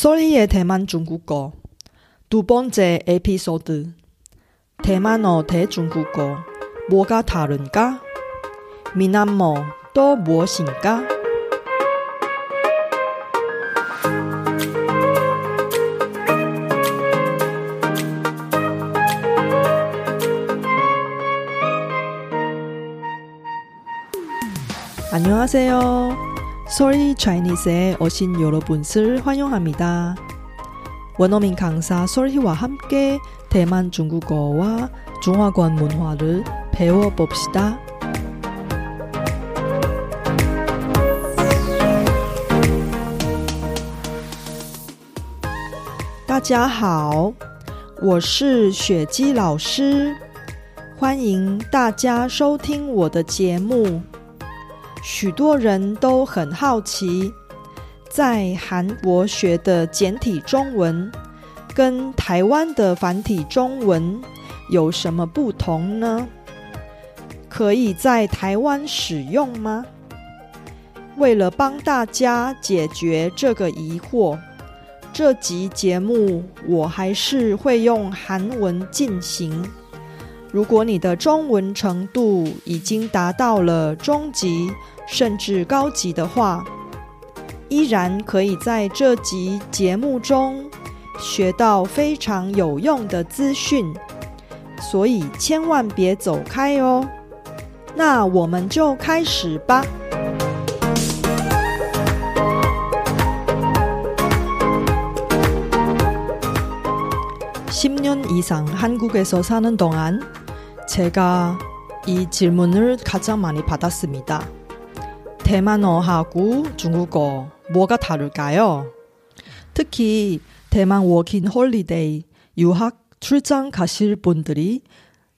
솔희의 대만 중국어 두 번째 에피소드 대만어 대중국어 뭐가 다른가? 미남모 또 무엇인가? 안녕하세요. 솔희 차이니스에 오신 여러분을 환영합니다. 원어민 강사 솔희와 함께 대만 중국어와 중화권 문화를 배워봅시다. 大家好，我是雪姬老师，欢迎大家收听我的节目。 许多人都很好奇，在韩国学的简体中文跟台湾的繁体中文有什么不同呢？可以在台湾使用吗？为了帮大家解决这个疑惑，这集节目我还是会用韩文进行。如果你的中文程度已经达到了中级甚至高级的话，依然可以在这集节目中学到非常有用的资讯，所以千万别走开哦。那我们就开始吧。10년 이상 한국에서 사는 동안 제가 이 질문을 가장 많이 받았습니다. 대만어하고 중국어 뭐가 다를까요? 특히 대만 워킹 홀리데이 유학 출장 가실 분들이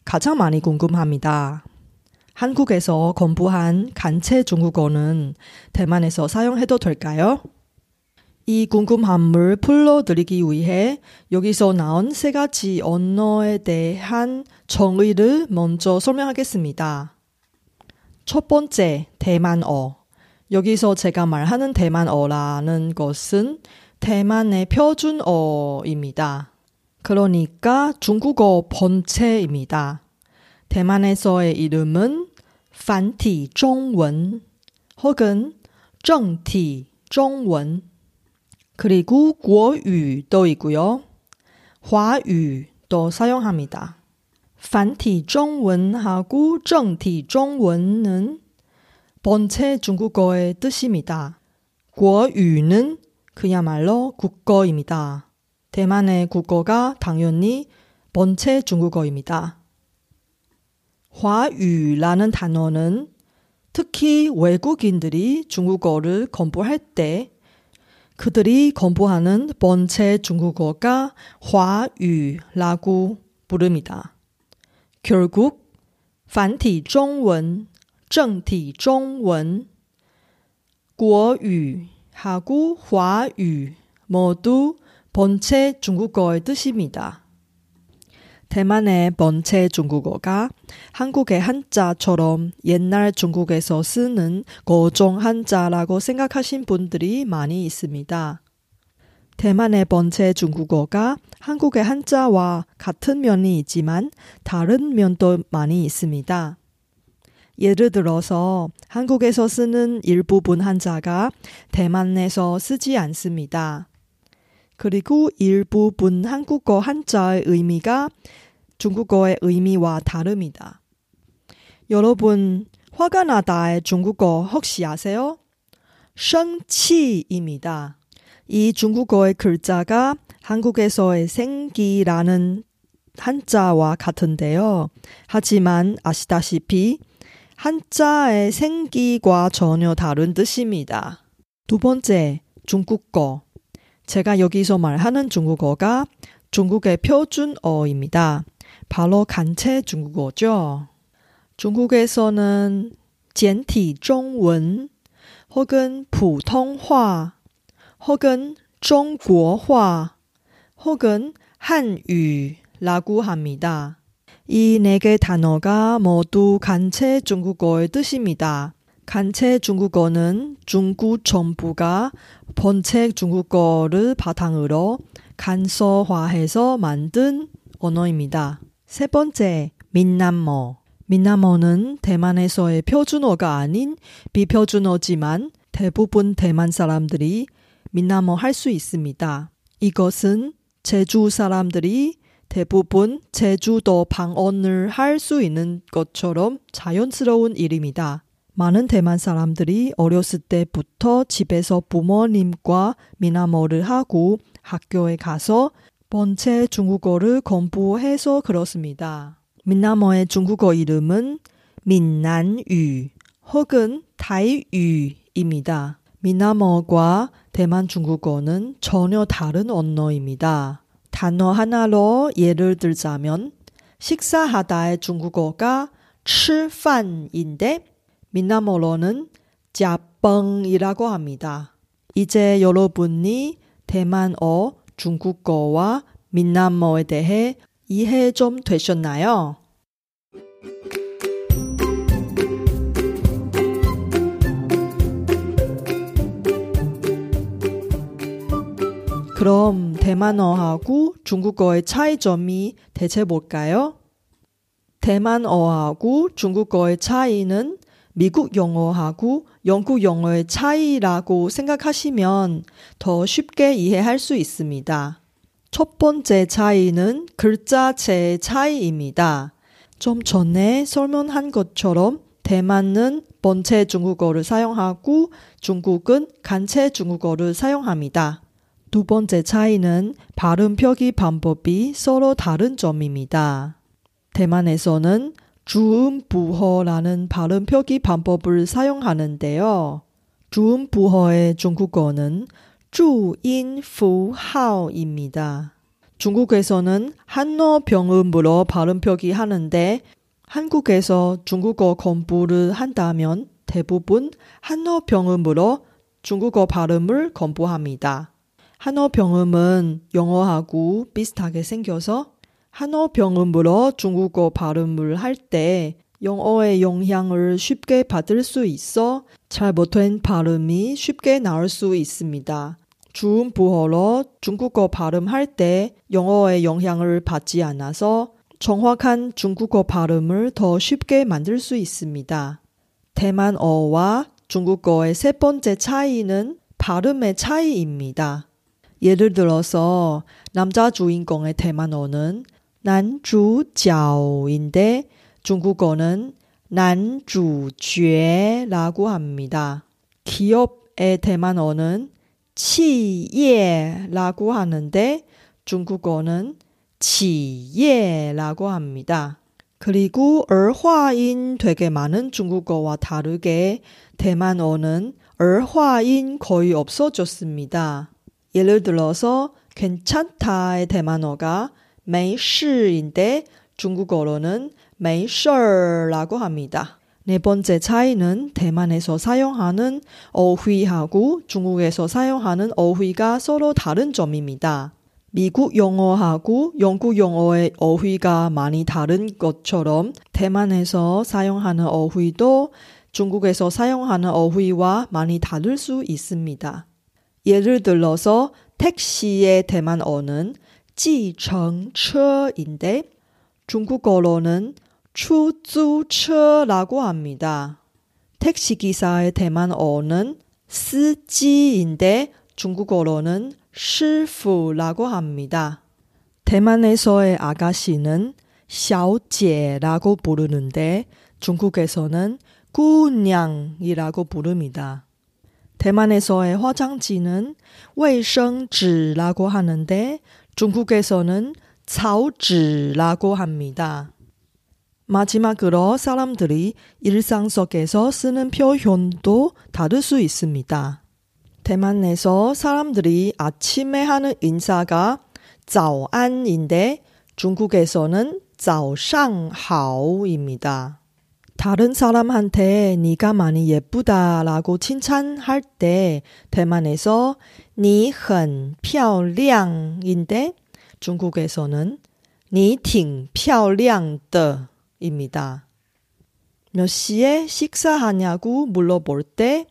가장 많이 궁금합니다. 한국에서 공부한 간체 중국어는 대만에서 사용해도 될까요? 이 궁금함을 풀러드리기 위해 여기서 나온 세 가지 언어에 대한 정의를 먼저 설명하겠습니다. 첫 번째, 대만어. 여기서 제가 말하는 대만어라는 것은 대만의 표준어입니다. 그러니까 중국어 본체입니다. 대만에서의 이름은 판티 중원 혹은 정티 중원 그리고 국어유도이고요. 화유도 사용합니다. 반티 중문하고 정티 중문은 번체 중국어의 뜻입니다. 국어유는 그야말로 국어입니다. 대만의 국어가 당연히 번체 중국어입니다. 화유라는 단어는 특히 외국인들이 중국어를 공부할 때 그들이 공부하는 본체 중국어가 화유라고 부릅니다. 결국 반티 중원, 정티 중원, 고유하고 화유 모두 본체 중국어의 뜻입니다. 대만의 본체 중국어가 한국의 한자처럼 옛날 중국에서 쓰는 고종 한자라고 생각하신 분들이 많이 있습니다. 대만의 본체 중국어가 한국의 한자와 같은 면이 있지만 다른 면도 많이 있습니다. 예를 들어서 한국에서 쓰는 일부분 한자가 대만에서 쓰지 않습니다. 그리고 일부분 한국어 한자의 의미가 중국어의 의미와 다릅니다. 여러분, 화가 나다의 중국어 혹시 아세요? 生气입니다. 이 중국어의 글자가 한국에서의 생기라는 한자와 같은데요. 하지만 아시다시피 한자의 생기과 전혀 다른 뜻입니다. 두 번째, 중국어. 제가 여기서 말하는 중국어가 중국의 표준어입니다. 바로 간체 중국어죠. 중국에서는 젠티 중원 혹은 普通话 혹은 중국화 혹은 한유라고 합니다. 이 네 개 단어가 모두 간체 중국어의 뜻입니다. 간체 중국어는 중국 정부가 본체 중국어를 바탕으로 간소화해서 만든 언어입니다. 세 번째, 민남어. 민남어는 대만에서의 표준어가 아닌 비표준어지만 대부분 대만 사람들이 민남어 할 수 있습니다. 이것은 제주 사람들이 대부분 제주도 방언을 할 수 있는 것처럼 자연스러운 일입니다. 많은 대만 사람들이 어렸을 때부터 집에서 부모님과 미나모를 하고 학교에 가서 번째 중국어를 공부해서 그렇습니다. 미나모의 중국어 이름은 민난유 혹은 타이유입니다. 미나모과 대만 중국어는 전혀 다른 언어입니다. 단어 하나로 예를 들자면 식사하다의 중국어가 吃饭인데 민나모로는 짜뻥이라고 합니다. 이제 여러분이 대만어, 중국어와 민남어에 대해 이해 좀 되셨나요? 그럼 대만어하고 중국어의 차이점이 대체 뭘까요? 대만어하고 중국어의 차이는 미국 영어하고 영국 영어의 차이라고 생각하시면 더 쉽게 이해할 수 있습니다. 첫 번째 차이는 글자체의 차이입니다. 좀 전에 설명한 것처럼 대만은 번체 중국어를 사용하고 중국은 간체 중국어를 사용합니다. 두 번째 차이는 발음 표기 방법이 서로 다른 점입니다. 대만에서는 주음 부허라는 발음 표기 방법을 사용하는데요. 주음 부허의 중국어는 주인푸하오입니다. 중국에서는 한어 병음으로 발음 표기하는데 한국에서 중국어 공부를 한다면 대부분 한어 병음으로 중국어 발음을 공부합니다. 한어 병음은 영어하고 비슷하게 생겨서 한어 병음으로 중국어 발음을 할 때 영어의 영향을 쉽게 받을 수 있어 잘못된 발음이 쉽게 나올 수 있습니다. 주음 부호로 중국어 발음할 때 영어의 영향을 받지 않아서 정확한 중국어 발음을 더 쉽게 만들 수 있습니다. 대만어와 중국어의 세 번째 차이는 발음의 차이입니다. 예를 들어서 남자 주인공의 대만어는 난주자오인데 중국어는 난주죄라고 합니다. 기업의 대만어는 치예라고 하는데 중국어는 치예라고 합니다. 그리고 얼화인 되게 많은 중국어와 다르게 대만어는 얼화인 거의 없어졌습니다. 예를 들어서 괜찮다의 대만어가 매시인데 중국어로는 매셔라고 합니다. 네 번째 차이는 대만에서 사용하는 어휘하고 중국에서 사용하는 어휘가 서로 다른 점입니다. 미국 영어하고 영국 영어의 어휘가 많이 다른 것처럼 대만에서 사용하는 어휘도 중국에서 사용하는 어휘와 많이 다를 수 있습니다. 예를 들어서 택시의 대만어는 计程车인데 중국어로는 出租车라고 합니다. 택시기사의 대만어는 스지인데 중국어로는 师傅라고 합니다. 대만에서의 아가씨는 小姐라고 부르는데 중국에서는 꾸냥이라고 부릅니다. 대만에서의 화장지는 卫生纸라고 하는데 중국에서는 草纸라고 합니다. 마지막으로 사람들이 일상 속에서 쓰는 표현도 다를 수 있습니다. 대만에서 사람들이 아침에 하는 인사가 早安인데 중국에서는 早上好입니다. 다른 사람한테 네가 많이 예쁘다라고 칭찬할 때 대만에서 你很漂亮인데 중국에서는 你挺漂亮的 입니다. 몇 시에 식사하냐고 물어볼 때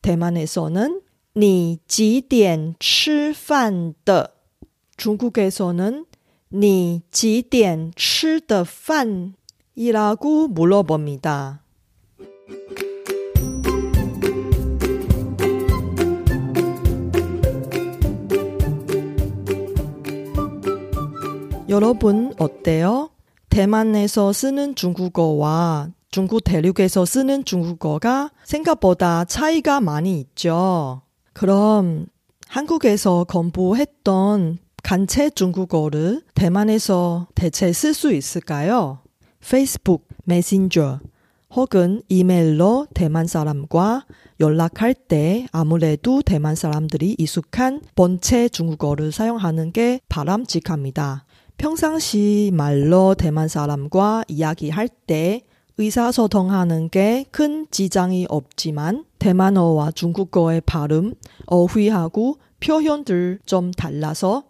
대만에서는 你几点吃饭的? 중국에서는 你几点吃的饭? 이라고 물어봅니다. 여러분 어때요? 대만에서 쓰는 중국어와 중국 대륙에서 쓰는 중국어가 생각보다 차이가 많이 있죠. 그럼 한국에서 공부했던 간체 중국어를 대만에서 대체 쓸 수 있을까요? 페이스북, 메신저 혹은 이메일로 대만 사람과 연락할 때 아무래도 대만 사람들이 익숙한 본체 중국어를 사용하는 게 바람직합니다. 평상시 말로 대만 사람과 이야기할 때 의사소통하는 게 큰 지장이 없지만 대만어와 중국어의 발음, 어휘하고 표현들 좀 달라서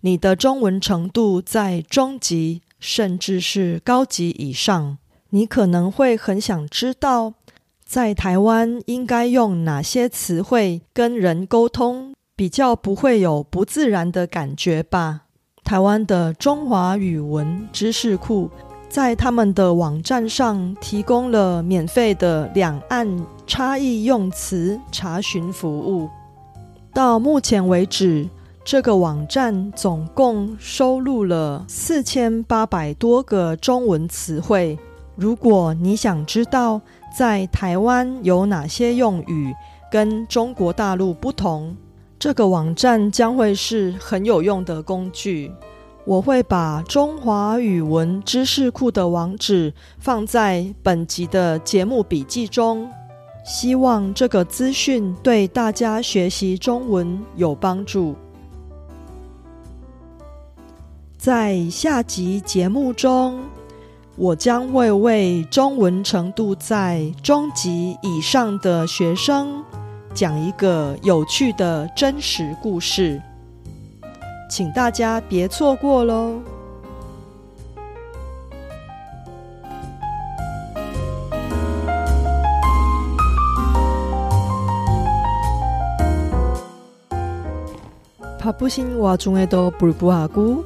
你的中文程度在中级甚至是高级以上，你可能会很想知道，在台湾应该用哪些词汇跟人沟通，比较不会有不自然的感觉吧？台湾的中华语文知识库。在他们的网站上提供了免费的两岸差异用词查询服务。到目前为止，这个网站总共收录了四千八百多个中文词汇。如果你想知道在台湾有哪些用语跟中国大陆不同，这个网站将会是很有用的工具。我会把中华语文知识库的网址放在本集的节目笔记中，希望这个资讯对大家学习中文有帮助。在下集节目中，我将会为中文程度在中级以上的学生讲一个有趣的真实故事。请大家别错过喽바쁘신와중에도불구하고